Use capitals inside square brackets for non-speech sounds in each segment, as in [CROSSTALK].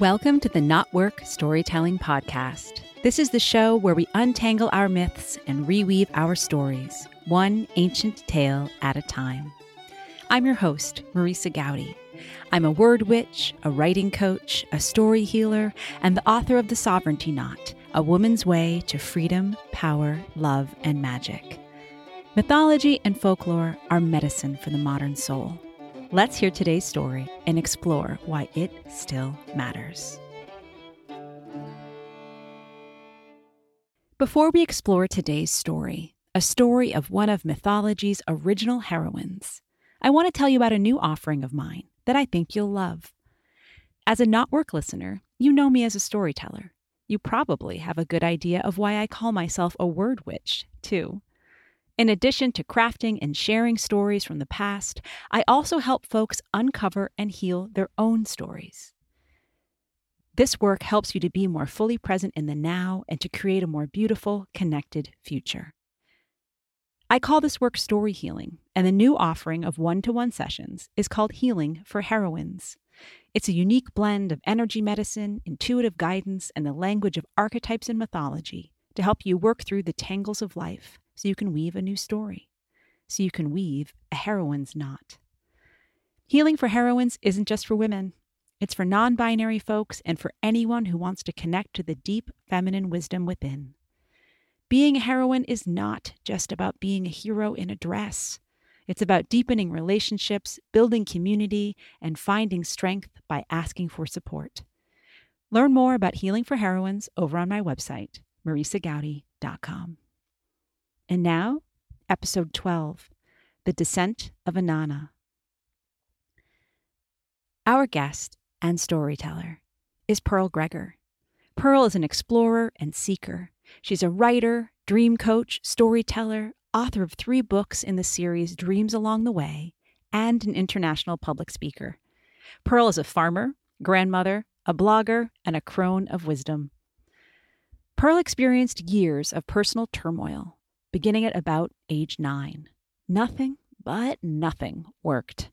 Welcome to the Knotwork Storytelling Podcast. This is the show where we untangle our myths and reweave our stories, one ancient tale at a time. I'm your host, Marisa Goudy. I'm a word witch, a writing coach, a story healer, and the author of The Sovereignty Knot, A Woman's Way to Freedom, Power, Love, and Magic. Mythology and folklore are medicine for the modern soul. Let's hear today's story and explore why it still matters. Before we explore today's story, a story of one of mythology's original heroines, I want to tell you about a new offering of mine that I think you'll love. As a Knotwork listener, you know me as a storyteller. You probably have a good idea of why I call myself a word witch, too. In addition to crafting and sharing stories from the past, I also help folks uncover and heal their own stories. This work helps you to be more fully present in the now and to create a more beautiful, connected future. I call this work story healing, and the new offering of one to one sessions is called Healing for Heroines. It's a unique blend of energy medicine, intuitive guidance, and the language of archetypes and mythology to help you work through the tangles of life so you can weave a new story, so you can weave a heroine's knot. Healing for heroines isn't just for women, it's for non binary folks and for anyone who wants to connect to the deep feminine wisdom within. Being a heroine is not just about being a hero in a dress. It's about deepening relationships, building community, and finding strength by asking for support. Learn more about Healing for Heroines over on my website, marisagoudy.com. And now, episode 12 The Descent of Inanna. Our guest and storyteller is Pearl Gregor. Pearl is an explorer and seeker. She's a writer, dream coach, storyteller, author of three books in the series Dreams Along the Way, and an international public speaker. Pearl is a farmer, grandmother, a blogger, and a crone of wisdom. Pearl experienced years of personal turmoil, beginning at about age nine. Nothing but nothing worked.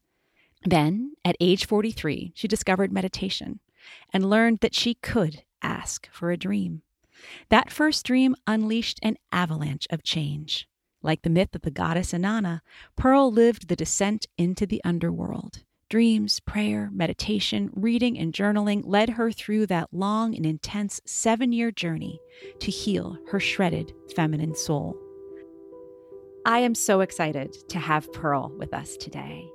Then, at age 43, she discovered meditation and learned that she could ask for a dream. That first dream unleashed an avalanche of change. Like the myth of the goddess Inanna, Pearl lived the descent into the underworld. Dreams, prayer, meditation, reading, and journaling led her through that long and intense seven year journey to heal her shredded feminine soul. I am so excited to have Pearl with us today.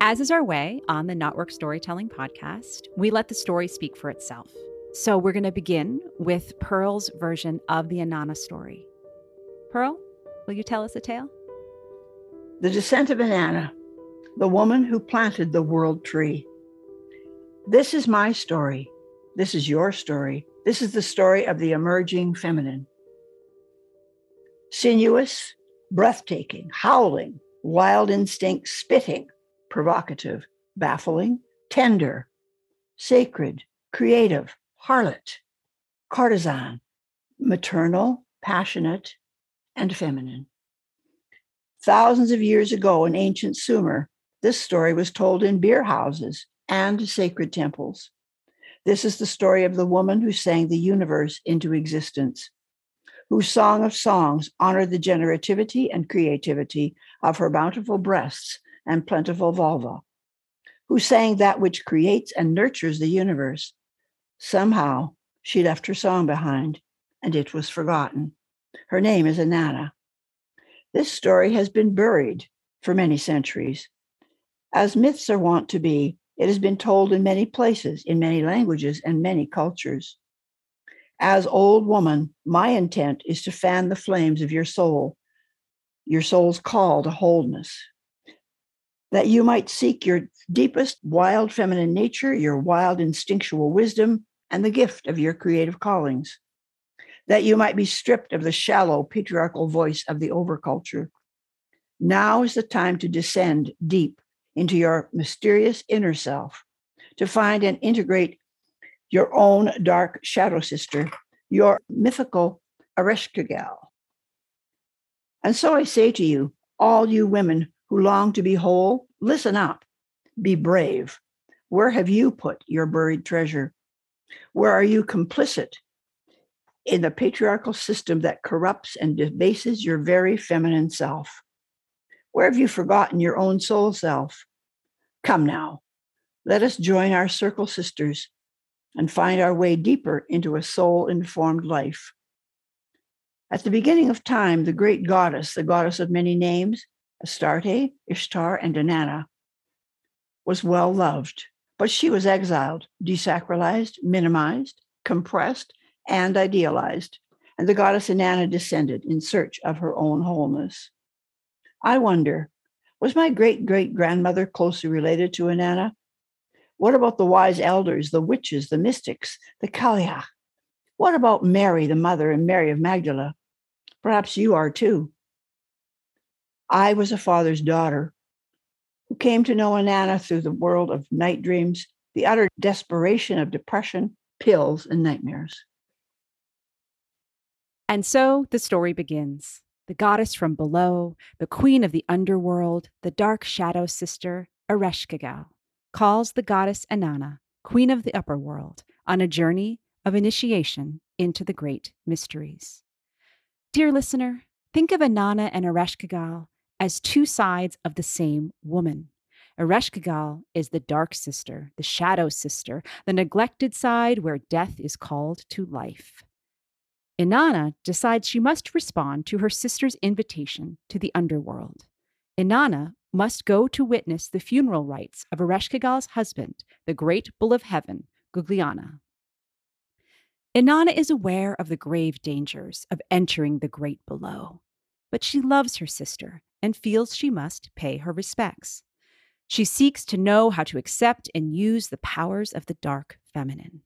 As is our way on the Knotwork Storytelling podcast, we let the story speak for itself. So we're going to begin with Pearl's version of the Inanna story. Pearl, will you tell us a tale? The Descent of Inanna, the woman who planted the world tree. This is my story. This is your story. This is the story of the emerging feminine. Sinuous, breathtaking, howling, wild instinct, spitting, provocative, baffling, tender, sacred, creative, harlot, courtesan, maternal, passionate, and feminine. Thousands of years ago in ancient Sumer, this story was told in beer houses and sacred temples. This is the story of the woman who sang the universe into existence whose Song of Songs honored the generativity and creativity of her bountiful breasts and plentiful vulva, who sang that which creates and nurtures the universe. Somehow, she left her song behind, and it was forgotten. Her name is Inanna. This story has been buried for many centuries. As myths are wont to be, it has been told in many places, in many languages, and many cultures. As old woman, my intent is to fan the flames of your soul, your soul's call to wholeness, that you might seek your deepest wild feminine nature, your wild instinctual wisdom, and the gift of your creative callings, that you might be stripped of the shallow patriarchal voice of the overculture. Now is the time to descend deep into your mysterious inner self, to find and integrate your own dark shadow sister, your mythical Ereshkigal. And so I say to you, all you women who long to be whole, listen up, be brave. Where have you put your buried treasure? Where are you complicit in the patriarchal system that corrupts and debases your very feminine self? Where have you forgotten your own soul self? Come now, let us join our circle sisters and find our way deeper into a soul informed life. At the beginning of time, the great goddess, the goddess of many names, Astarte, Ishtar, and Inanna, was well loved, but she was exiled, desacralized, minimized, compressed, and idealized, and the goddess Inanna descended in search of her own wholeness. I wonder, was my great great grandmother closely related to Inanna? What about the wise elders, the witches, the mystics, the Cailleach? What about Mary, the mother, and Mary of Magdala? Perhaps you are too. I was a father's daughter who came to know Inanna through the world of night dreams, the utter desperation of depression, pills, and nightmares. And so the story begins. The goddess from below, the queen of the underworld, the dark shadow sister, Ereshkigal, calls the goddess Inanna, queen of the upper world, on a journey of initiation into the great mysteries. Dear listener, think of Inanna and Ereshkigal as two sides of the same woman. Ereshkigal is the dark sister, the shadow sister, the neglected side where death is called to life. Inanna decides she must respond to her sister's invitation to the underworld. Inanna must go to witness the funeral rites of Ereshkigal's husband, the great bull of heaven, Gugalanna. Inanna is aware of the grave dangers of entering the great below, but she loves her sister and feels she must pay her respects. She seeks to know how to accept and use the powers of the dark feminine.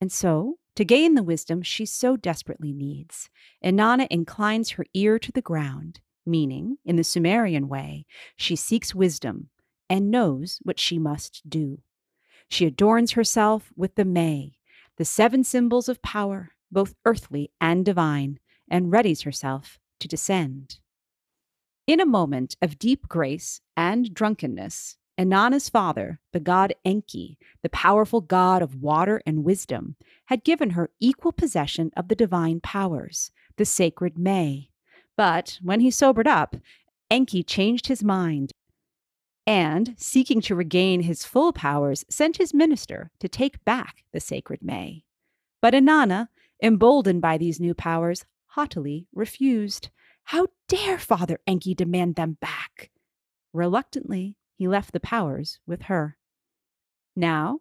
And so, to gain the wisdom she so desperately needs, Inanna inclines her ear to the ground, meaning, in the Sumerian way, she seeks wisdom and knows what she must do. She adorns herself with the May, the seven symbols of power, both earthly and divine, and readies herself to descend. In a moment of deep grace and drunkenness, Inanna's father, the god Enki, the powerful god of water and wisdom, had given her equal possession of the divine powers, the sacred May. But when he sobered up, Enki changed his mind and, seeking to regain his full powers, sent his minister to take back the sacred May. But Inanna, emboldened by these new powers, haughtily refused. How dare Father Enki demand them back? Reluctantly, he left the powers with her. Now,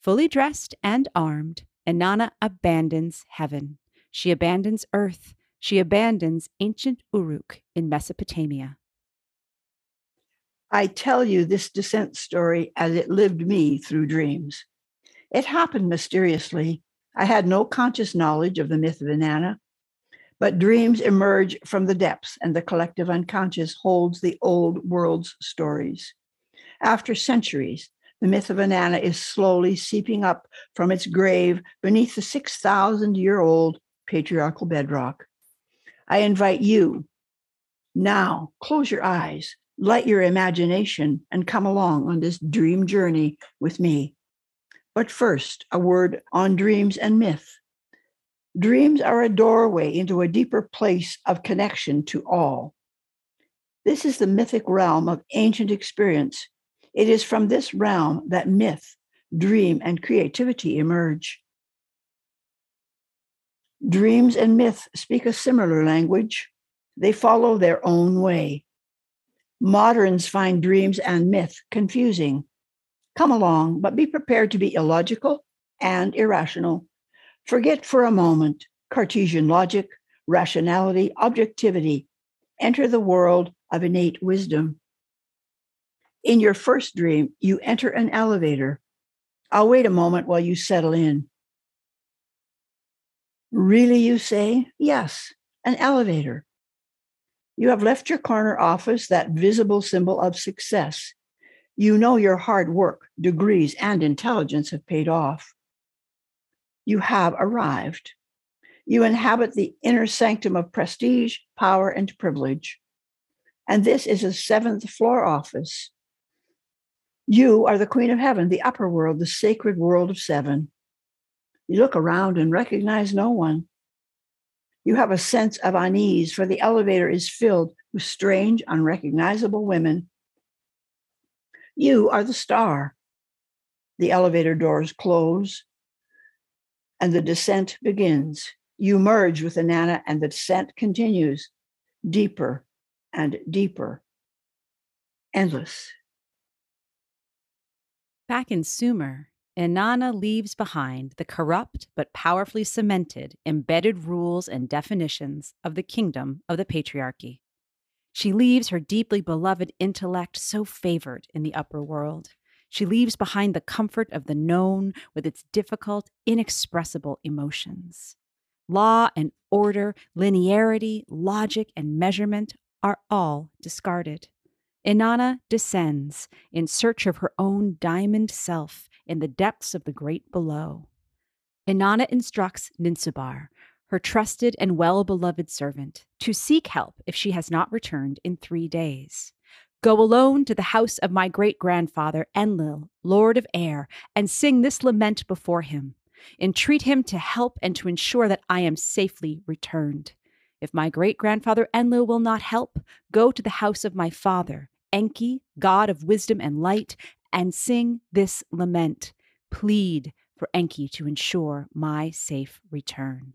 fully dressed and armed, Inanna abandons heaven. She abandons earth. She abandons ancient Uruk in Mesopotamia. I tell you this descent story as it lived me through dreams. It happened mysteriously. I had no conscious knowledge of the myth of Inanna, but dreams emerge from the depths, and the collective unconscious holds the old world's stories. After centuries, the myth of Inanna is slowly seeping up from its grave beneath the 6,000 year old patriarchal bedrock. I invite you now, close your eyes, let your imagination, and come along on this dream journey with me. But first, a word on dreams and myth. Dreams are a doorway into a deeper place of connection to all. This is the mythic realm of ancient experience. It is from this realm that myth, dream, and creativity emerge. Dreams and myth speak a similar language. They follow their own way. Moderns find dreams and myth confusing. Come along, but be prepared to be illogical and irrational. Forget for a moment Cartesian logic, rationality, objectivity. Enter the world of innate wisdom. In your first dream, you enter an elevator. I'll wait a moment while you settle in. Really, you say? Yes, an elevator. You have left your corner office, that visible symbol of success. You know your hard work, degrees, and intelligence have paid off you have arrived. You inhabit the inner sanctum of prestige, power, and privilege. And this is a seventh floor office. You are the Queen of Heaven, the upper world, the sacred world of seven. You look around and recognize no one. You have a sense of unease, for the elevator is filled with strange, unrecognizable women. You are the star. The elevator doors close and the descent begins. You merge with Inanna, and the descent continues deeper and deeper, endless. Back in Sumer, Inanna leaves behind the corrupt but powerfully cemented embedded rules and definitions of the kingdom of the patriarchy. She leaves her deeply beloved intellect so favored in the upper world. She leaves behind the comfort of the known with its difficult, inexpressible emotions. Law and order, linearity, logic, and measurement are all discarded. Inanna descends in search of her own diamond self in the depths of the great below. Inanna instructs Ninshubur, her trusted and well beloved servant, to seek help if she has not returned in three days. Go alone to the house of my great grandfather Enlil, Lord of Air, and sing this lament before him. Entreat him to help and to ensure that I am safely returned. If my great grandfather Enlil will not help, go to the house of my father, Enki, god of wisdom and light, and sing this lament. Plead for Enki to ensure my safe return.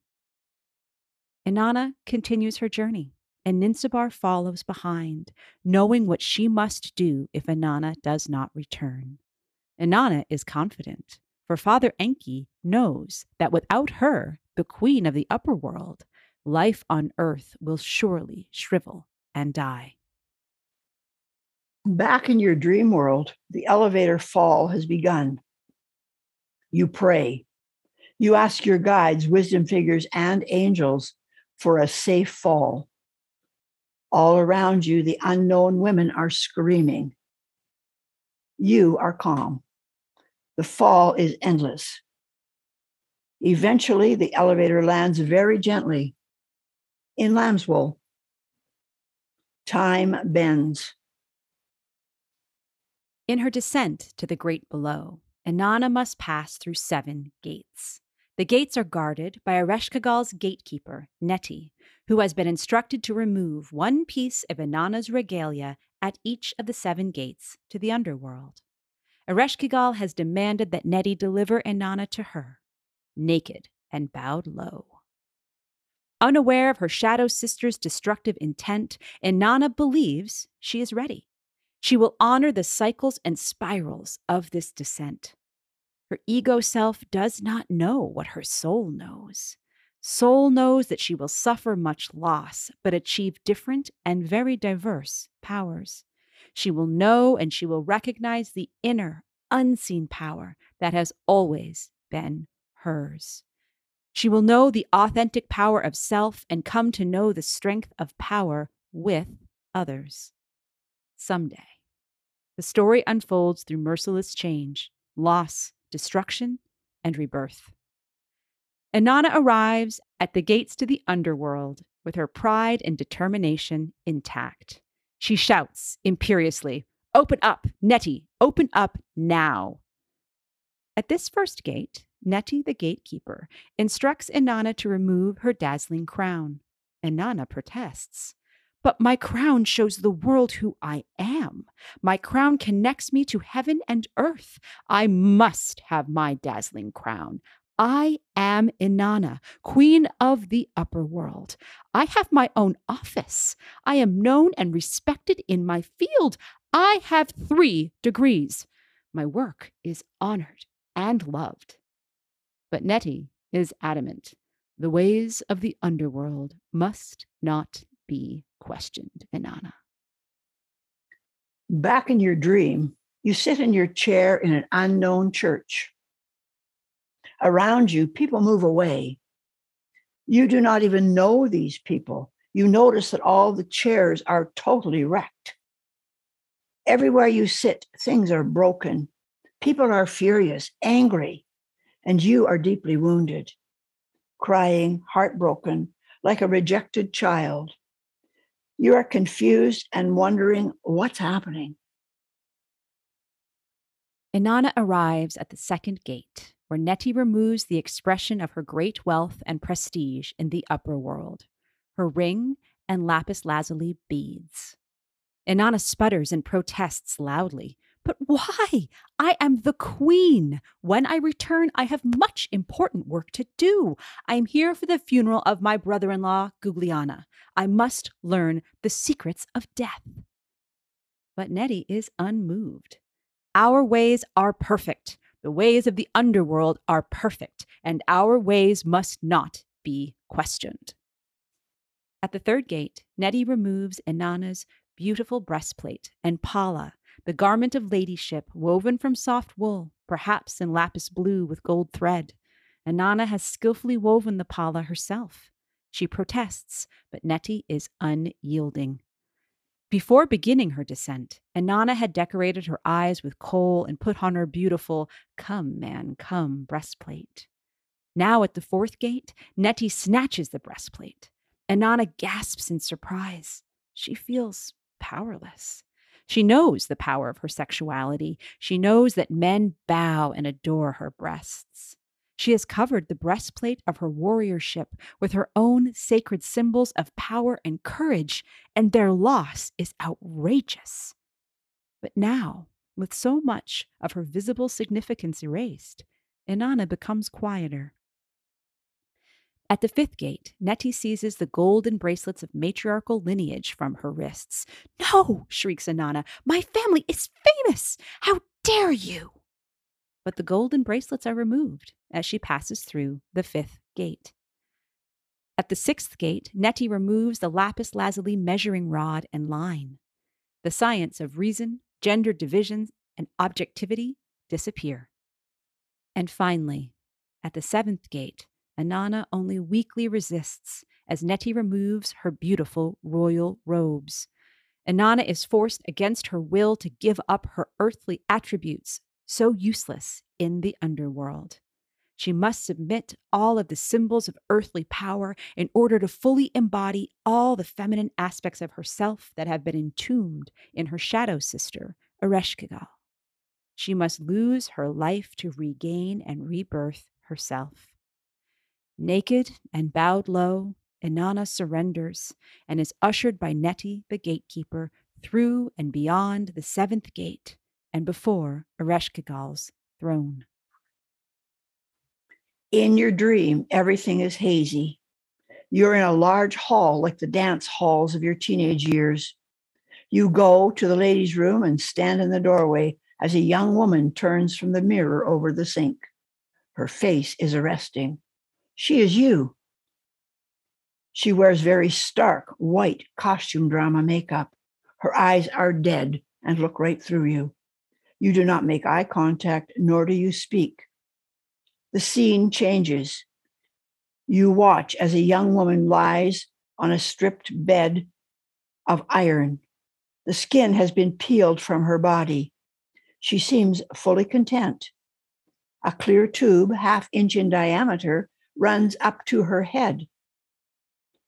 Inanna continues her journey, and Ninshubur follows behind, knowing what she must do if Inanna does not return. Inanna is confident, for Father Enki knows that without her, the queen of the upper world, life on earth will surely shrivel and die. Back in your dream world, the elevator fall has begun. You pray. You ask your guides, wisdom figures, and angels for a safe fall. All around you, the unknown women are screaming. You are calm. The fall is endless. Eventually, the elevator lands very gently in Lambswool. Time bends. In her descent to the great below, Inanna must pass through seven gates. The gates are guarded by Ereshkigal's gatekeeper, Neti, who has been instructed to remove one piece of Inanna's regalia at each of the seven gates to the underworld. Ereshkigal has demanded that Neti deliver Inanna to her, naked and bowed low. Unaware of her shadow sister's destructive intent, Inanna believes she is ready. She will honor the cycles and spirals of this descent. Her ego self does not know what her soul knows. Soul knows that she will suffer much loss, but achieve different and very diverse powers. She will know and she will recognize the inner, unseen power that has always been hers. She will know the authentic power of self and come to know the strength of power with others someday. The story unfolds through merciless change, loss, destruction, and rebirth. Inanna arrives at the gates to the underworld with her pride and determination intact. She shouts imperiously, Open up, Neti, open up now. At this first gate, Neti, the gatekeeper, instructs Inanna to remove her dazzling crown. Inanna protests. But my crown shows the world who I am. My crown connects me to heaven and earth. I must have my dazzling crown. I am Inanna, queen of the upper world. I have my own office. I am known and respected in my field. I have three degrees. My work is honored and loved. But Neti is adamant. The ways of the underworld must not be questioned, Inanna. Back in your dream, you sit in your chair in an unknown church. Around you, people move away. You do not even know these people. You notice that all the chairs are totally wrecked. Everywhere you sit, things are broken. People are furious, angry, and you are deeply wounded, crying, heartbroken, like a rejected child. You are confused and wondering what's happening. Inanna arrives at the second gate, where Neti removes the expression of her great wealth and prestige in the upper world, her ring and lapis lazuli beads. Inanna sputters and protests loudly. But why? I am the queen. When I return, I have much important work to do. I am here for the funeral of my brother in law, Gugalanna. I must learn the secrets of death. But Neti is unmoved. Our ways are perfect. The ways of the underworld are perfect, and our ways must not be questioned. At the third gate, Neti removes Inanna's beautiful breastplate and palla, the garment of ladyship woven from soft wool, perhaps in lapis blue with gold thread. Inanna has skillfully woven the palla herself. She protests, but Neti is unyielding. Before beginning her descent, Inanna had decorated her eyes with kohl and put on her beautiful Come, man, come breastplate. Now at the fourth gate, Neti snatches the breastplate. Inanna gasps in surprise. She feels powerless. She knows the power of her sexuality. She knows that men bow and adore her breasts. She has covered the breastplate of her warriorship with her own sacred symbols of power and courage, and their loss is outrageous. But now, with so much of her visible significance erased, Inanna becomes quieter. At the fifth gate, Neti seizes the golden bracelets of matriarchal lineage from her wrists. No, shrieks Inanna, my family is famous! How dare you! But the golden bracelets are removed as she passes through the fifth gate. At the sixth gate, Neti removes the lapis lazuli measuring rod and line. The science of reason, gender divisions, and objectivity disappear. And finally, at the seventh gate, Inanna only weakly resists as Neti removes her beautiful royal robes. Inanna is forced against her will to give up her earthly attributes, so useless in the underworld. She must submit all of the symbols of earthly power in order to fully embody all the feminine aspects of herself that have been entombed in her shadow sister, Ereshkigal. She must lose her life to regain and rebirth herself. Naked and bowed low, Inanna surrenders and is ushered by Neti, the gatekeeper, through and beyond the seventh gate and before Ereshkigal's throne. In your dream, everything is hazy. You're in a large hall like the dance halls of your teenage years. You go to the ladies' room and stand in the doorway as a young woman turns from the mirror over the sink. Her face is arresting. She is you. She wears very stark white costume drama makeup. Her eyes are dead and look right through you. You do not make eye contact, nor do you speak. The scene changes. You watch as a young woman lies on a stripped bed of iron. The skin has been peeled from her body. She seems fully content. A clear tube, half inch in diameter, runs up to her head.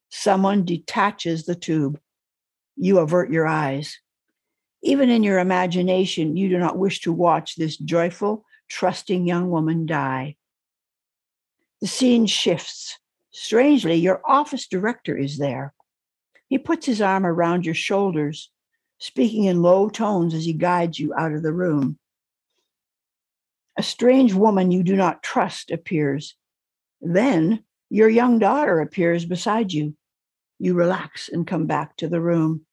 Someone detaches the tube. You avert your eyes. Even in your imagination, you do not wish to watch this joyful, trusting young woman die. The scene shifts. Strangely, your office director is there. He puts his arm around your shoulders, speaking in low tones as he guides you out of the room. A strange woman you do not trust appears. Then your young daughter appears beside you. You relax and come back to the room.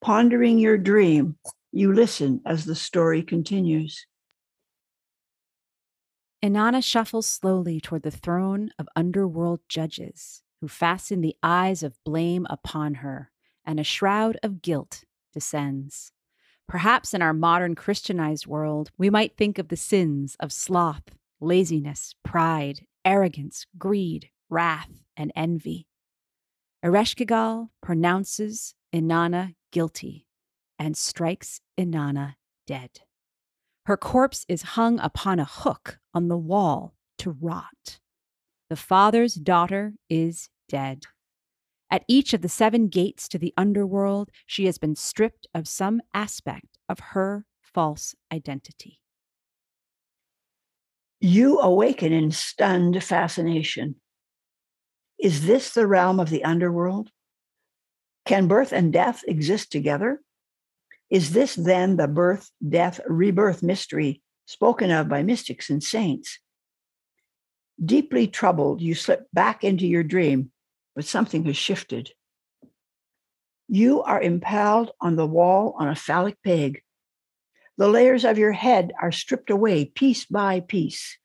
Pondering your dream, you listen as the story continues. Inanna shuffles slowly toward the throne of underworld judges who fasten the eyes of blame upon her, and a shroud of guilt descends. Perhaps in our modern Christianized world, we might think of the sins of sloth, laziness, pride, arrogance, greed, wrath, and envy. Ereshkigal pronounces Inanna guilty and strikes Inanna dead. Her corpse is hung upon a hook on the wall to rot. The father's daughter is dead. At each of the seven gates to the underworld, she has been stripped of some aspect of her false identity. You awaken in stunned fascination. Is this the realm of the underworld? Can birth and death exist together? Is this then the birth, death, rebirth mystery spoken of by mystics and saints? Deeply troubled, you slip back into your dream, but something has shifted. You are impaled on the wall on a phallic peg. The layers of your head are stripped away piece by piece.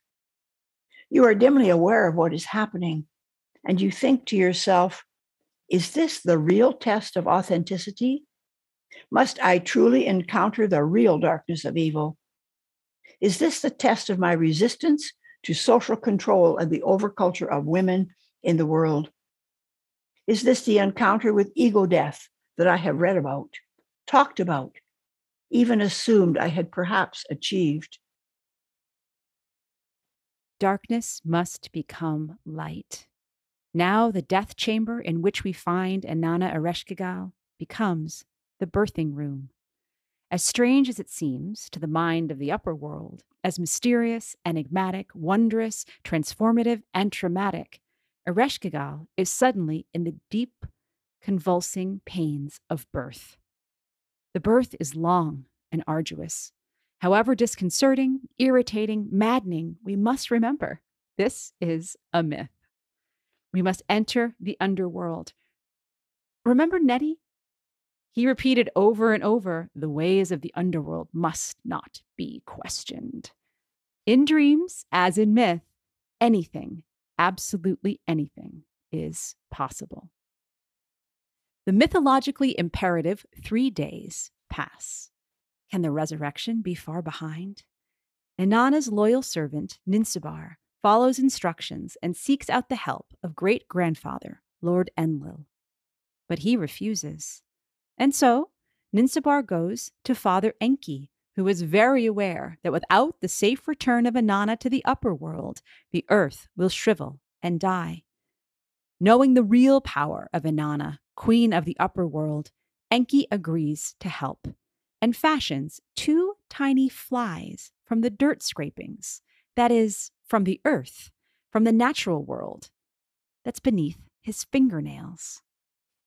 You are dimly aware of what is happening, and you think to yourself, is this the real test of authenticity? Must I truly encounter the real darkness of evil? Is this the test of my resistance to social control and the overculture of women in the world? Is this the encounter with ego death that I have read about, talked about, even assumed I had perhaps achieved? Darkness must become light. Now, the death chamber in which we find Inanna Ereshkigal becomes the birthing room. As strange as it seems to the mind of the upper world, as mysterious, enigmatic, wondrous, transformative, and traumatic, Ereshkigal is suddenly in the deep, convulsing pains of birth. The birth is long and arduous. However disconcerting, irritating, maddening, we must remember this is a myth. We must enter the underworld. Remember Neti he repeated over and over the ways of the underworld must not be questioned. In dreams, as in myth, anything, absolutely anything, is possible. The mythologically imperative three days pass. Can the resurrection be far behind? Inanna's loyal servant, Ninshubur, follows instructions and seeks out the help of great grandfather, Lord Enlil. But he refuses. And so Ninshubur goes to Father Enki, who is very aware that without the safe return of Inanna to the upper world, the earth will shrivel and die. Knowing the real power of Inanna, queen of the upper world, Enki agrees to help and fashions two tiny flies from the dirt scrapings, that is, from the earth, from the natural world, that's beneath his fingernails.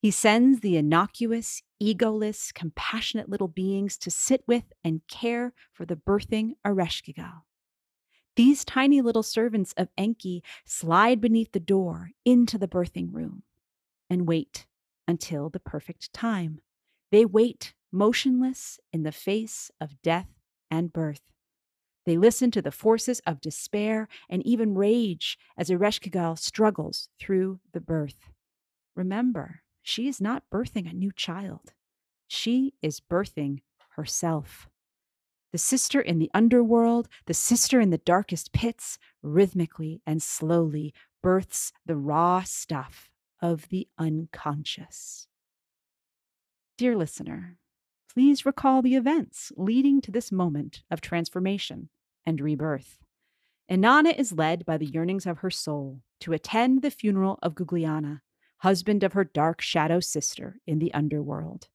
He sends the innocuous, egoless, compassionate little beings to sit with and care for the birthing Ereshkigal. These tiny little servants of Enki slide beneath the door into the birthing room and wait until the perfect time. They wait motionless in the face of death and birth. They listen to the forces of despair and even rage as Ereshkigal struggles through the birth. Remember, she is not birthing a new child. She is birthing herself. The sister in the underworld, the sister in the darkest pits, rhythmically and slowly births the raw stuff of the unconscious. Dear listener, please recall the events leading to this moment of transformation and rebirth. Inanna is led by the yearnings of her soul to attend the funeral of Gugalanna, husband of her dark shadow sister in the underworld.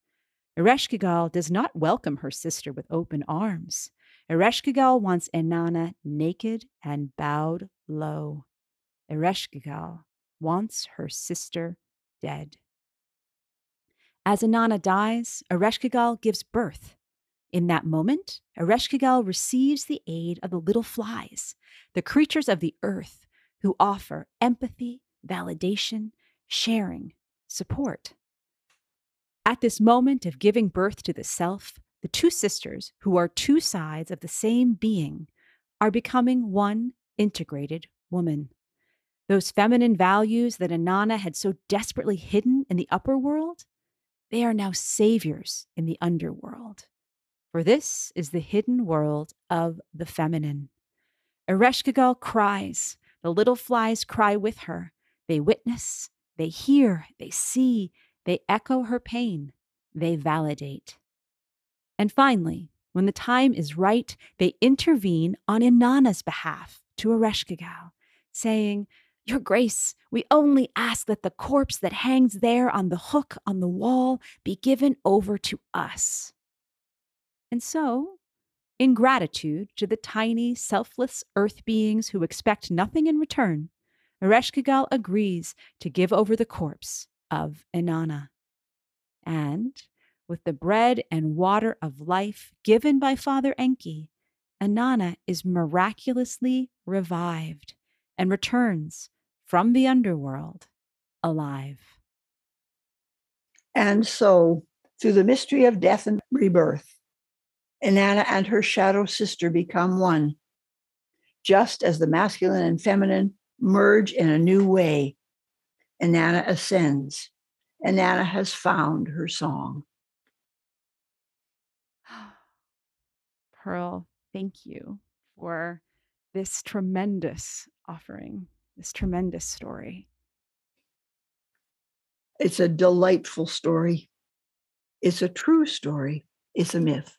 Ereshkigal does not welcome her sister with open arms. Ereshkigal wants Inanna naked and bowed low. Ereshkigal wants her sister dead. As Inanna dies, Ereshkigal gives birth. In that moment, Ereshkigal receives the aid of the little flies, the creatures of the earth who offer empathy, validation, sharing, support. At this moment of giving birth to the self, the two sisters, who are two sides of the same being, are becoming one integrated woman. Those feminine values that Inanna had so desperately hidden in the upper world, they are now saviors in the underworld. For this is the hidden world of the feminine. Ereshkigal cries. The little flies cry with her. They witness, they hear, they see, they echo her pain, they validate. And finally, when the time is right, they intervene on Inanna's behalf to Ereshkigal, saying, Your Grace, we only ask that the corpse that hangs there on the hook on the wall be given over to us. And so, In gratitude to the tiny, selfless earth beings who expect nothing in return, Ereshkigal agrees to give over the corpse of Inanna. And with the bread and water of life given by Father Enki, Inanna is miraculously revived and returns from the underworld alive. And so, through the mystery of death and rebirth, Inanna and her shadow sister become one, just as the masculine and feminine merge in a new way. Inanna ascends. Inanna has found her song. [GASPS] Pearl, thank you for this tremendous offering, this tremendous story. It's a delightful story. It's a true story. It's a myth.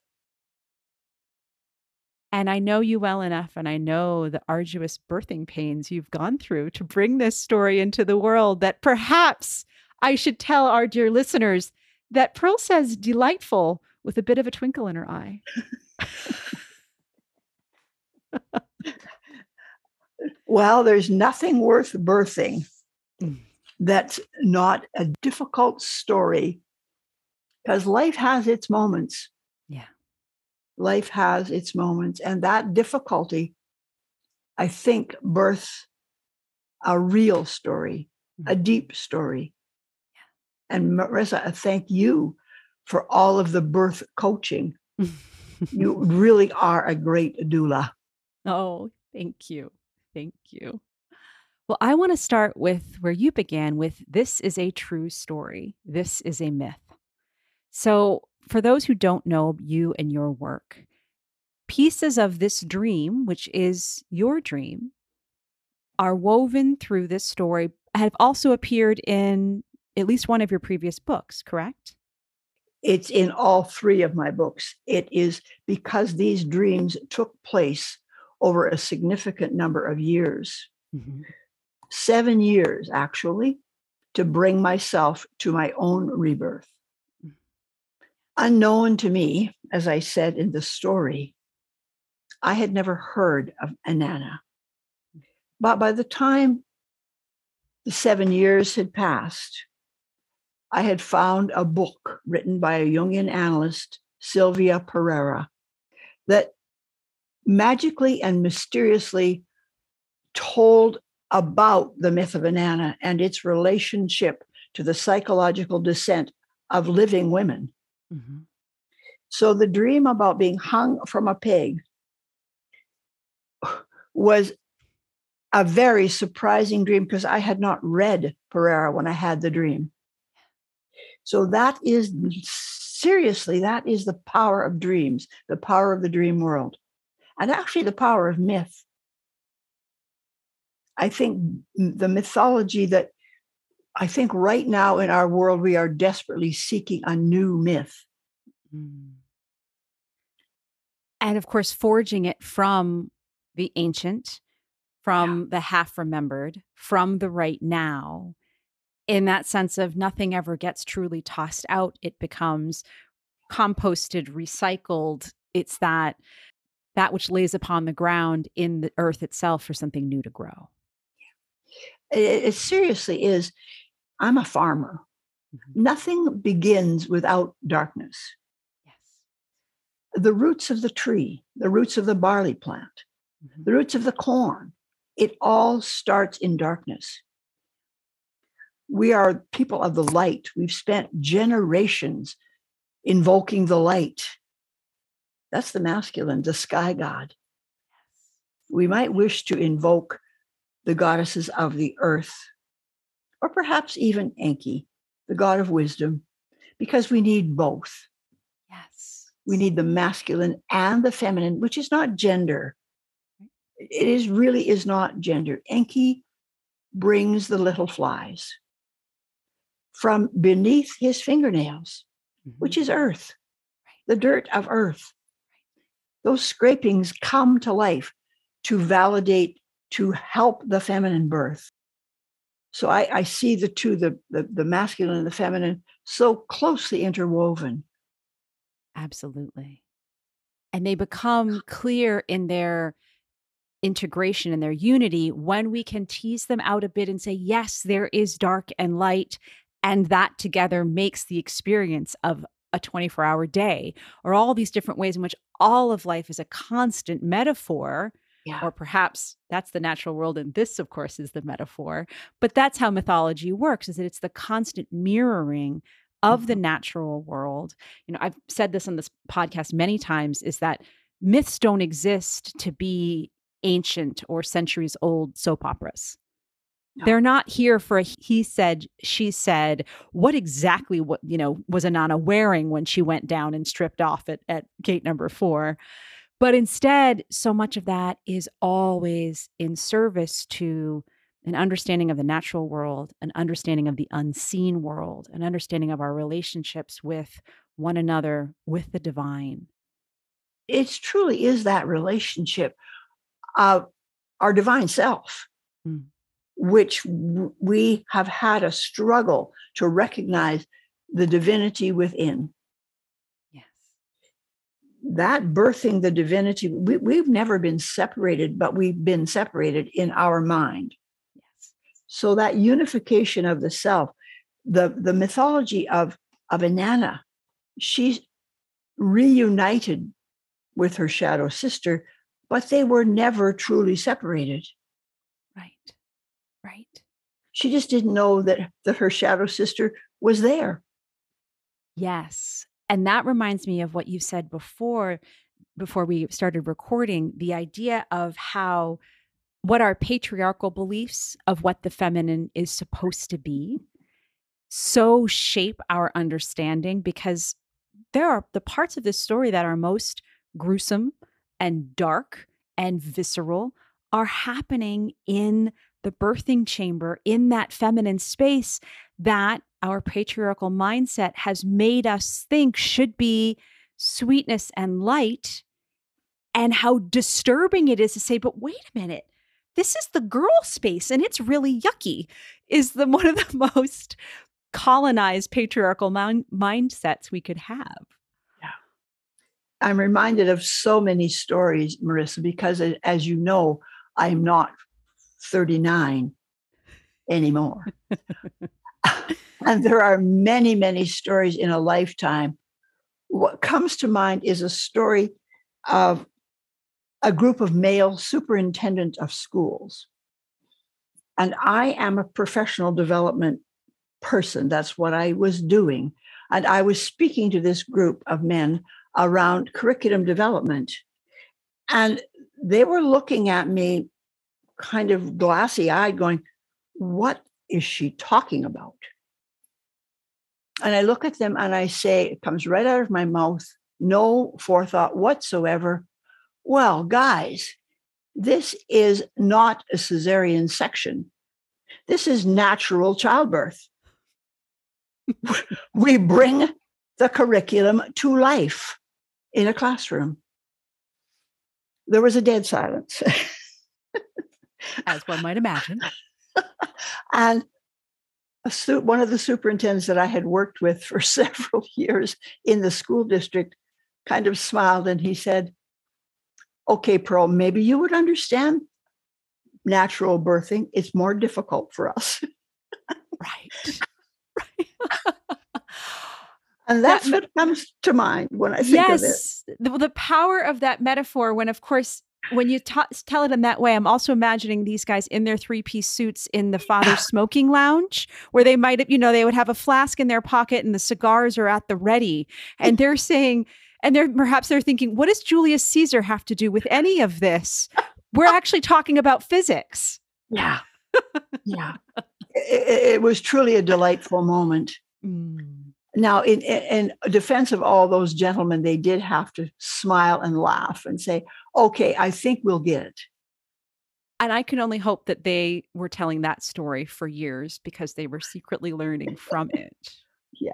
And I know you well enough, and I know the arduous birthing pains you've gone through to bring this story into the world that perhaps I should tell our dear listeners that Pearl says delightful with a bit of a twinkle in her eye. [LAUGHS] [LAUGHS] well, there's nothing worth birthing mm. that's not a difficult story because life has its moments Yeah. life has its moments, and that difficulty, I think, births a real story, a mm-hmm. deep story. And Marisa, I thank you for all of the birth coaching. [LAUGHS] you really are a great doula. Oh, thank you. Thank you. Well, I want to start with where you began with this is a true story. This is a myth. So, for those who don't know you and your work, pieces of this dream, which is your dream, are woven through this story, have also appeared in at least one of your previous books, correct? It's in all three of my books. It is because these dreams took place over a significant number of years. Mm-hmm. Seven years, actually, to bring myself to my own rebirth unknown to me, as I said in the story, I had never heard of Inanna. But by the time the seven years had passed, I had found a book written by a Jungian analyst, Sylvia Perera, that magically and mysteriously told about the myth of Inanna and its relationship to the psychological descent of living women. Mm-hmm. So the dream about being hung from a peg was a very surprising dream because I had not read Perera when I had the dream. So that is seriously, that is the power of dreams, the power of the dream world, and actually the power of myth. I think the mythology that I think right now in our world, we are desperately seeking a new myth. Mm. And of course, forging it from the ancient, from yeah. the half remembered, from the right now, in that sense of nothing ever gets truly tossed out. It becomes composted, recycled. It's that that which lays upon the ground in the earth itself for something new to grow. It, it seriously is. I'm a farmer. Mm-hmm. Nothing begins without darkness. Yes. The roots of the tree, the roots of the barley plant, mm-hmm. the roots of the corn, it all starts in darkness. We are people of the light. We've spent generations invoking the light. That's the masculine, the sky god. We might wish to invoke the goddesses of the earth, or perhaps even Enki, the god of wisdom, because we need both. Yes. We need the masculine and the feminine, which is not gender. It is really is not gender. Enki brings the little flies from beneath his fingernails, mm-hmm. which is earth, the dirt of earth. Those scrapings come to life to validate, to help the feminine birth. So I, I see the two, the, the, the masculine and the feminine, so closely interwoven. Absolutely. and they become clear in their integration and their unity when we can tease them out a bit and say, yes, there is dark and light. And that together makes the experience of a 24 hour day, or all these different ways in which all of life is a constant metaphor. Yeah. Or perhaps that's the natural world, and this, of course, is the metaphor. But that's how mythology works: is that it's the constant mirroring of the Mhm. natural world. You know, I've said this on this podcast many times: is that myths don't exist to be ancient or centuries old soap operas. No. They're not here for a he said, she said, what exactly what you know was Inanna wearing when she went down and stripped off at, at gate number four. But instead, so much of that is always in service to an understanding of the natural world, an understanding of the unseen world, an understanding of our relationships with one another, with the divine. It truly is that relationship of our divine self, Mm. Which w- we have had a struggle to recognize the divinity within. Yes. That birthing the divinity, we, we've never been separated, but we've been separated in our mind. Yes. So that unification of the self, the, the mythology of, of Inanna, she's reunited with her shadow sister, but they were never truly separated. Right. Right. She just didn't know that, that her shadow sister was there. Yes. And that reminds me of what you said before before we started recording, the idea of how what our patriarchal beliefs of what the feminine is supposed to be so shape our understanding because there are the parts of this story that are most gruesome and dark and visceral are happening in the birthing chamber in that feminine space that our patriarchal mindset has made us think should be sweetness and light and how disturbing it is to say but wait a minute this is the girl space and it's really yucky is the [LAUGHS] one of the most colonized patriarchal mind- mindsets we could have Yeah. I'm reminded of so many stories, Marisa, because as you know, I'm not 39 anymore. [LAUGHS] [LAUGHS] and there are many, many stories in a lifetime. What comes to mind is a story of a group of male superintendent of schools. And I am a professional development person. That's what I was doing. And I was speaking to this group of men around curriculum development. And they were looking at me kind of glassy eyed, going, What is she talking about? And I look at them and I say, It comes right out of my mouth, no forethought whatsoever. Well, guys, this is not a cesarean section. This is natural childbirth. [LAUGHS] we bring the curriculum to life in a classroom. There was a dead silence. [LAUGHS] as one might imagine [LAUGHS] and a su- one of the superintendents that I had worked with for [LAUGHS] several years in the school district kind of smiled and he said, Okay, Pearl, maybe you would understand natural birthing. It's more difficult for us. right right [LAUGHS] And That that's what comes to mind when I think of it. yes the, the power of that metaphor when of course when you ta- tell it in that way i'm also imagining these guys in their three-piece suits in the father's smoking lounge where they might have you know they would have a flask in their pocket and the cigars are at the ready and [LAUGHS] they're saying and they're perhaps they're thinking what does julius caesar have to do with any of this we're actually talking about physics Yeah. yeah. [LAUGHS] It, it was truly a delightful moment. Mm. Now, in, in in defense of all those gentlemen, they did have to smile and laugh and say, okay, I think we'll get it. And I can only hope that they were telling that story for years because they were secretly learning from it. [LAUGHS] Yeah.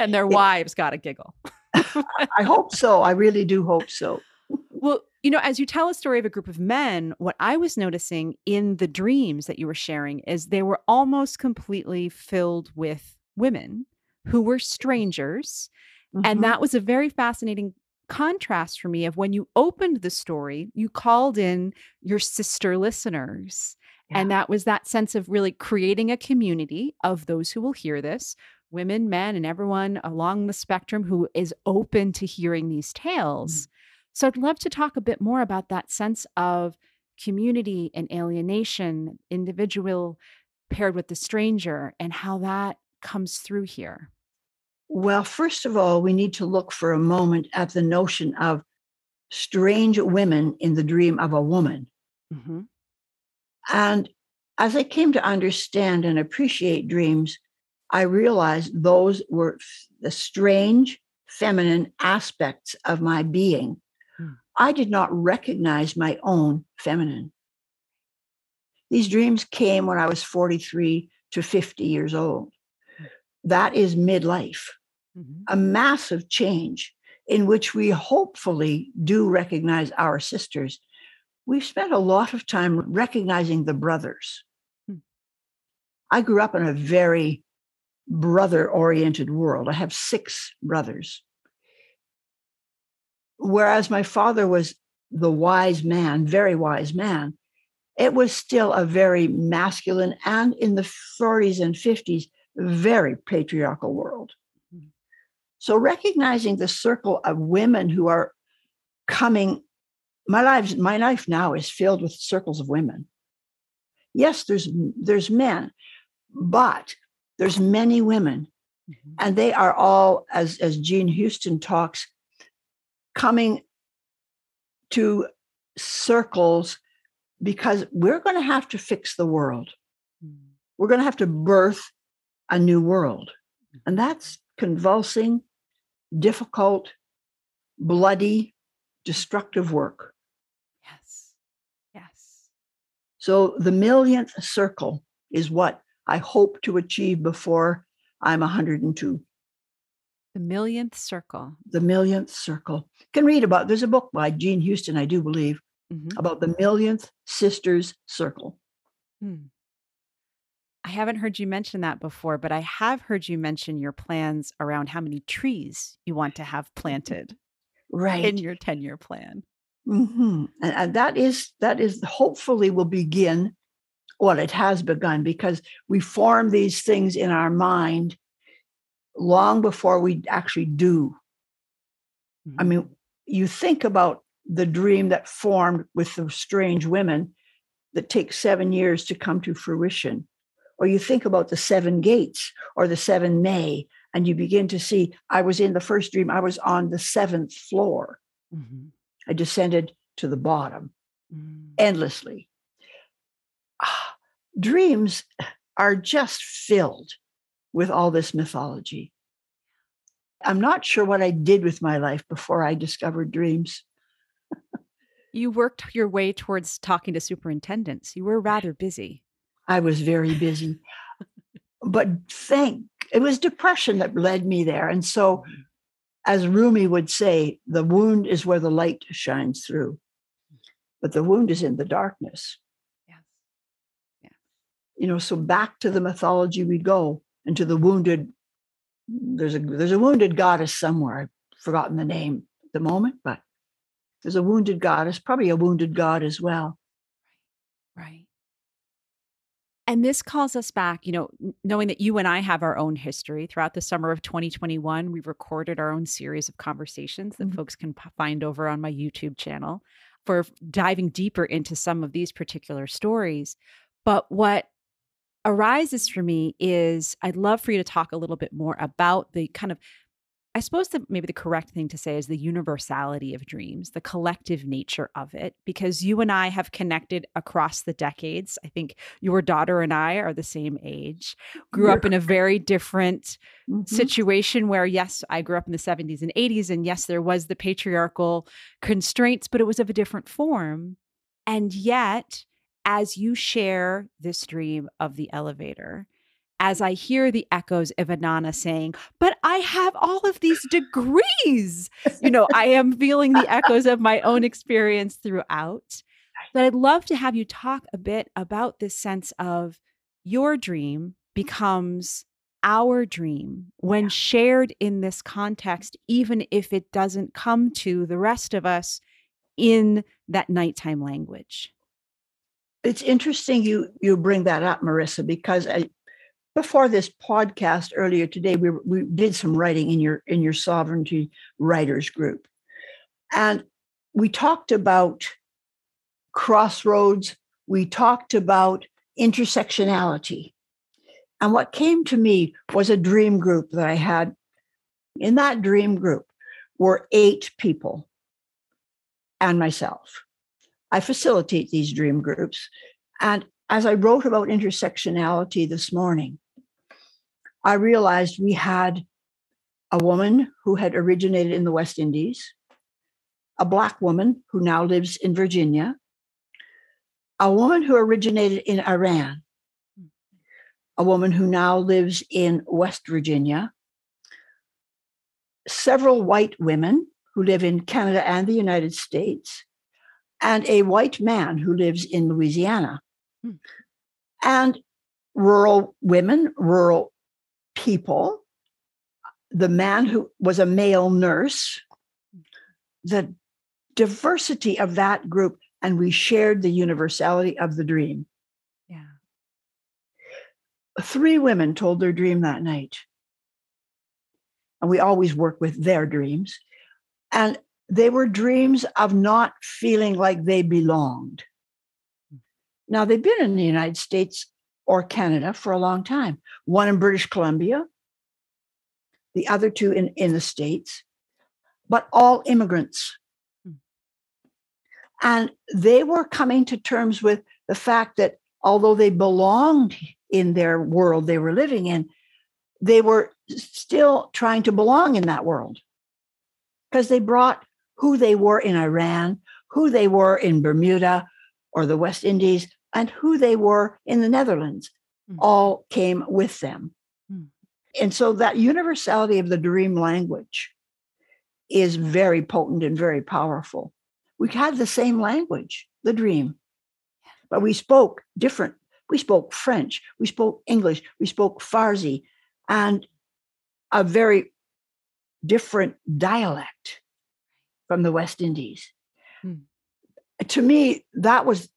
And their It- wives got a giggle. [LAUGHS] I hope so. I really do hope so. [LAUGHS] Well, you know, as you tell a story of a group of men, what I was noticing in the dreams that you were sharing is they were almost completely filled with women who were strangers. Mhm. And that was a very fascinating contrast for me of when you opened the story, you called in your sister listeners. Yeah. And that was that sense of really creating a community of those who will hear this women, men, and everyone along the spectrum who is open to hearing these tales. Mm. So I'd love to talk a bit more about that sense of community and alienation, individual paired with the stranger, and how that comes through here. Well, first of all, we need to look for a moment at the notion of strange women in the dream of a woman. Mm-hmm. And as I came to understand and appreciate dreams, I realized those were the strange feminine aspects of my being. Hmm. I did not recognize my own feminine. These dreams came when I was 43 to 50 years old. Hmm. That is midlife, mm-hmm. a massive change in which we hopefully do recognize our sisters. We've spent a lot of time recognizing the brothers. Hmm. I grew up in a very brother oriented world. I have six brothers. Whereas my father was the wise man, very wise man, it was still a very masculine and in the 40s and 50s, very patriarchal world. So recognizing the circle of women who are coming, my lives, my life now is filled with circles of women. Yes, there's there's men, but there's many women, mm-hmm. and they are all, as as Jean Houston talks, coming to circles because we're going to have to fix the world. Mm-hmm. We're going to have to birth a new world, and mm-hmm. that's convulsing, difficult, bloody, destructive work. Yes. Yes. So the millionth circle is what I hope to achieve before I'm 102. The millionth circle. The millionth circle. You can read about. There's a book by Jean Houston, I do believe, mm-hmm. about the millionth sisters circle. Hmm. I haven't heard you mention that before, but I have heard you mention your plans around how many trees you want to have planted, right, in your ten-year plan. Mm-hmm. And, and that is that is hopefully will begin well, it has begun because we form these things in our mind long before we actually do. Mm-hmm. I mean, you think about the dream that formed with the strange women that takes seven years to come to fruition. Or you think about the seven gates or the seven May, and you begin to see I was in the first dream, I was on the seventh floor. Mm-hmm. I descended to the bottom mm-hmm. endlessly dreams are just filled with all this mythology. I'm not sure what I did with my life before I discovered dreams. you worked your way towards talking to superintendents. You were rather busy. I was very busy. but thank it was depression that led me there. And so mm-hmm. as Rumi would say, the wound is where the light shines through. But the wound is in the darkness Yes. Yeah. you know so back to the mythology we go and to the wounded there's a there's a wounded goddess somewhere i've forgotten the name at the moment but there's a wounded goddess probably a wounded god as well right right and this calls us back, you know, knowing that you and I have our own history throughout the summer of 2021. We've recorded our own series of conversations that mm-hmm. folks can find over on my YouTube channel for diving deeper into some of these particular stories. But what arises for me is I'd love for you to talk a little bit more about the kind of I suppose that maybe the correct thing to say is the universality of dreams, the collective nature of it, because you and I have connected across the decades. I think your daughter and I are the same age, grew up in a very different mm-hmm. situation where, yes, I grew up in the 70s and 80s. And yes, there was the patriarchal constraints, but it was of a different form. And yet, as you share this dream of the elevator, as I hear the echoes of Inanna saying, But I have all of these degrees. you know, I am feeling the echoes of my own experience throughout. But I'd love to have you talk a bit about this sense of your dream becomes our dream when shared in this context, even if it doesn't come to the rest of us in that nighttime language. It's interesting you you bring that up, Marisa, because I, before this podcast earlier today, we we did some writing in your in your sovereignty writers group, and we talked about crossroads. We talked about intersectionality, and what came to me was a dream group that I had. In that dream group were eight people and myself. I facilitate these dream groups. And as I wrote about intersectionality this morning, I realized we had a woman who had originated in the West Indies, a Black woman who now lives in Virginia, a woman who originated in Iran, a woman who now lives in West Virginia, several white women who live in Canada and the United States, and a white man who lives in Louisiana, hmm. and rural women, rural people, the man who was a male nurse, the diversity of that group, and we shared the universality of the dream. Yeah. Three women told their dream that night. And we always work with their dreams. And they were dreams of not feeling like they belonged. Hmm. Now, they've been in the United States or Canada for a long time, one in British Columbia, the other two in, in the States, but all immigrants. Hmm. And they were coming to terms with the fact that although they belonged in their world they were living in, they were still trying to belong in that world because they brought who they were in Iran, who they were in Bermuda or the West Indies, and who they were in the Netherlands mm. all came with them. Mm. And so that universality of the dream language is very potent and very powerful. We had the same language, the dream, but we spoke different. We spoke French, we spoke English, we spoke Farsi, and a very different dialect from the West Indies. Hmm. To me, that was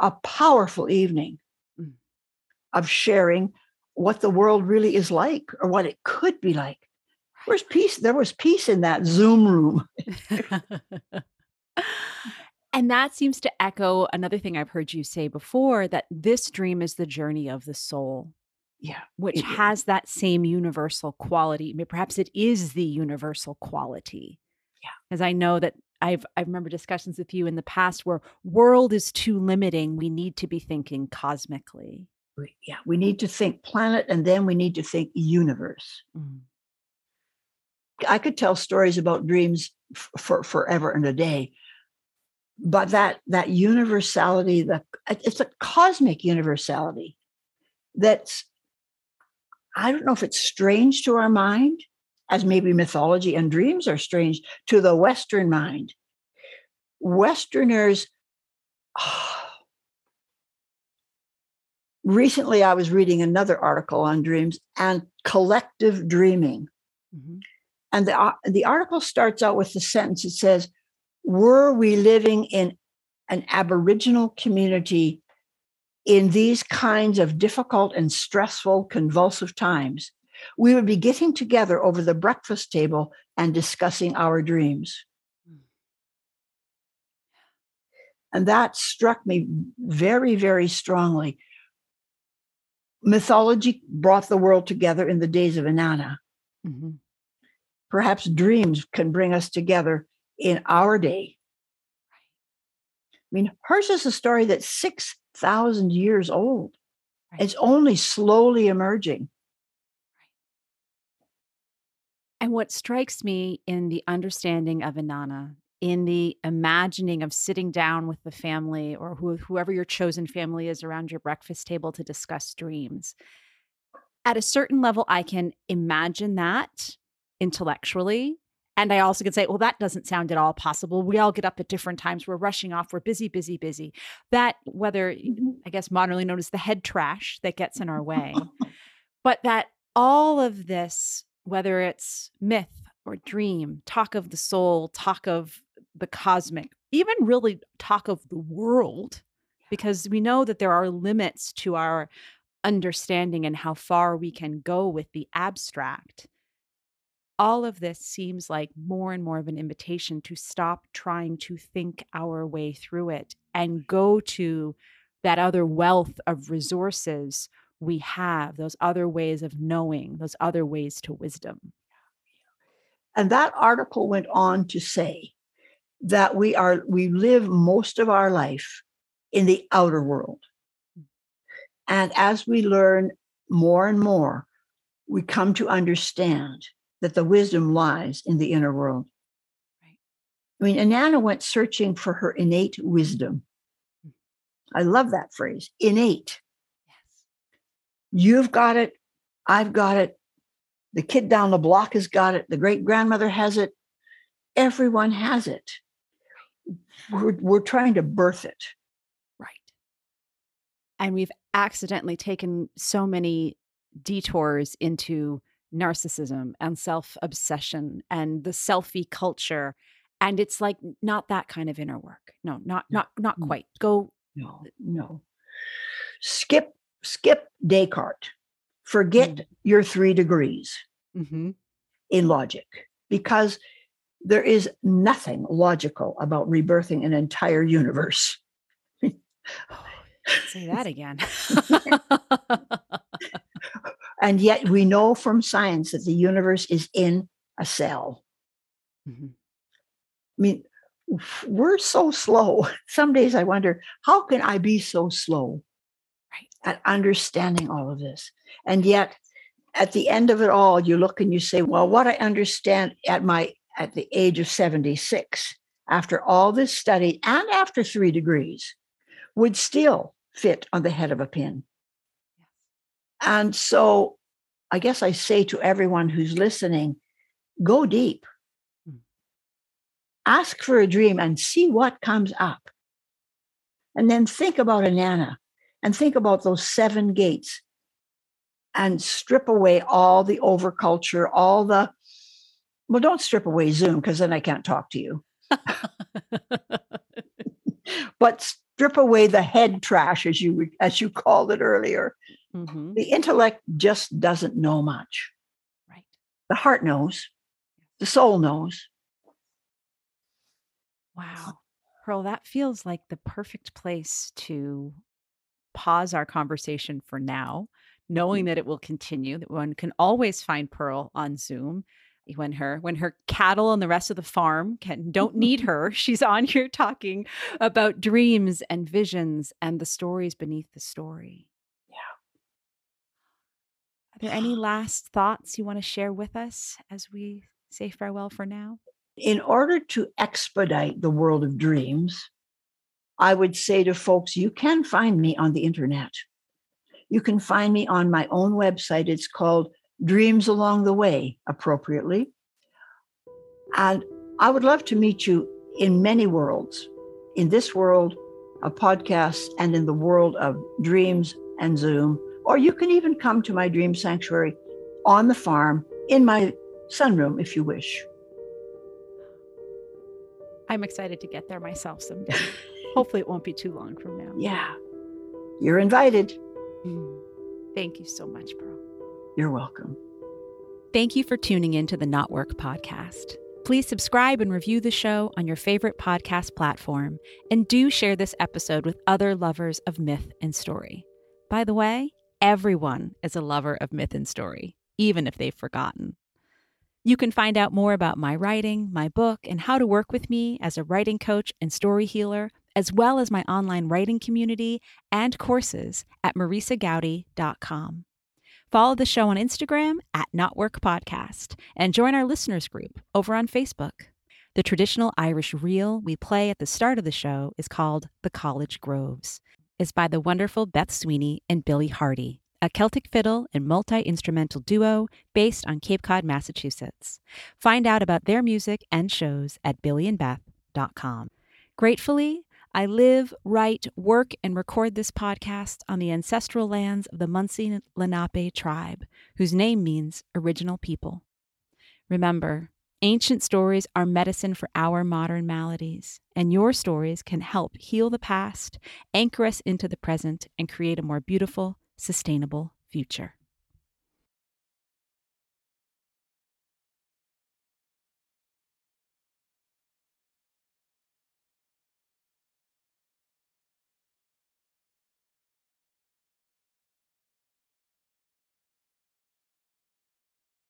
a powerful evening hmm. of sharing what the world really is like or what it could be like. Where's peace? There was peace in that Zoom room. [LAUGHS] and that seems to echo another thing I've heard you say before that this dream is the journey of the soul yeah which has that same universal quality perhaps it is the universal quality yeah as i know that i've i remember discussions with you in the past where world is too limiting we need to be thinking cosmically yeah we need to think planet and then we need to think universe mm. i could tell stories about dreams f- for forever and a day but that that universality the it's a cosmic universality that's I don't know if it's strange to our mind, as maybe mythology and dreams are strange to the Western mind. Westerners, oh, [SIGHS] recently I was reading another article on dreams and collective dreaming. Mm-hmm. And the, uh, the article starts out with the sentence it says, Were we living in an Aboriginal community in these kinds of difficult and stressful, convulsive times, we would be getting together over the breakfast table and discussing our dreams. And that struck me very, very strongly. Mythology brought the world together in the days of Inanna. Mm-hmm. Perhaps dreams can bring us together in our day. I mean, hers is a story that's six thousand years old. Right. It's only slowly emerging. And what strikes me in the understanding of Inanna, in the imagining of sitting down with the family or who, whoever your chosen family is around your breakfast table to discuss dreams, at a certain level, I can imagine that intellectually. And I also could say, well, that doesn't sound at all possible. We all get up at different times. We're rushing off. We're busy, busy, busy. That, whether mm-hmm. I guess modernly known as the head trash that gets in our way. [LAUGHS] but that all of this, whether it's myth or dream, talk of the soul, talk of the cosmic, even really talk of the world, because we know that there are limits to our understanding and how far we can go with the abstract. All of this seems like more and more of an invitation to stop trying to think our way through it and go to that other wealth of resources we have, those other ways of knowing, those other ways to wisdom. And that article went on to say that we are we live most of our life in the outer world. And as we learn more and more, we come to understand that the wisdom lies in the inner world. Right. I mean, Inanna went searching for her innate wisdom. Hmm. I love that phrase, innate. You've got it. I've got it. The kid down the block has got it. The great grandmother has it. Everyone has it. We're, we're trying to birth it. Right. And we've accidentally taken so many detours into narcissism and self obsession and the selfie culture and it's like not that kind of inner work no not not not quite go no no skip skip descartes forget mm. your three degrees mm-hmm. in logic because there is nothing logical about rebirthing an entire universe. [SIGHS] Say that again. [LAUGHS] and yet we know from science that the universe is in a cell. Mm-hmm. I mean, we're so slow. [LAUGHS] Some days I wonder, how can I be so slow. At understanding all of this? And yet, at the end of it all, you look and you say, well, what I understand at my at the age of 76, after all this study and after three degrees, would still fit on the head of a pin. And so I guess I say to everyone who's listening go deep. Hmm. Ask for a dream and see what comes up. And then think about Inanna and think about those seven gates and strip away all the overculture, all the, well, don't strip away Zoom because then I can't talk to you. [LAUGHS] but strip away the head trash, as you as you called it earlier. Mm-hmm. The intellect just doesn't know much. Right. The heart knows. The soul knows. Wow. Pearl, that feels like the perfect place to pause our conversation for now knowing mm-hmm. that it will continue, that one can always find Pearl on Zoom when her when her cattle and the rest of the farm can don't need [LAUGHS] her. [LAUGHS] She's on here talking about dreams and visions and the stories beneath the story. Yeah. Are there any [SIGHS] last thoughts you want to share with us as we say farewell for now? In order to expedite the world of dreams i would say to folks you can find me on the internet you can find me on my own website. It's called Dreams Along the Way, appropriately. And I would love to meet you in many worlds in this world of podcasts and in the world of dreams and Zoom. Or you can even come to my dream sanctuary on the farm in my sunroom if you wish. I'm excited to get there myself someday. [LAUGHS] Hopefully, it won't be too long from now. Yeah. You're invited. Mm. Thank you so much, Pearl. You're welcome. Thank you for tuning in to the Knotwork podcast. Please subscribe and review the show on your favorite podcast platform, and do share this episode with other lovers of myth and story. By the way, everyone is a lover of myth and story, even if they've forgotten. You can find out more about my writing, my book, and how to work with me as a writing coach and story healer as well as my online writing community and courses at marisagoudy.com. Follow the show on Instagram at Knotwork Podcast and join our listeners group over on Facebook. The traditional Irish reel we play at the start of the show is called The College Groves. It's by the wonderful Beth Sweeney and Billy Hardy, a Celtic fiddle and multi instrumental duo based on Cape Cod, Massachusetts. Find out about their music and shows at billyandbeth.com. Gratefully, I live, write, work, and record this podcast on the ancestral lands of the Munsee Lenape tribe, whose name means original people. Remember, ancient stories are medicine for our modern maladies, and your stories can help heal the past, anchor us into the present, and create a more beautiful, sustainable future.